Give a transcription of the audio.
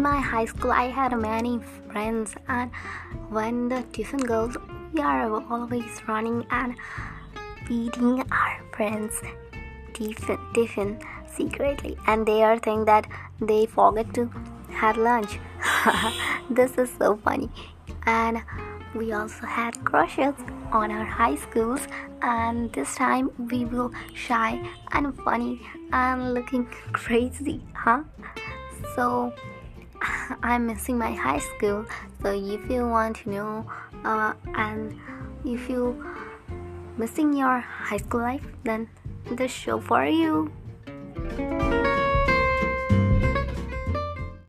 in my high school i had many friends and when the tuition goes we are always running and eating our friends tiffin tiffin secretly. And they are saying that they forget to have lunch. This is so funny. And we also had crushes on our high schools and this time we will shy and funny and looking crazy huh? So i'm missing my high school so if you want to know uh, and if you missing your high school life then this show for you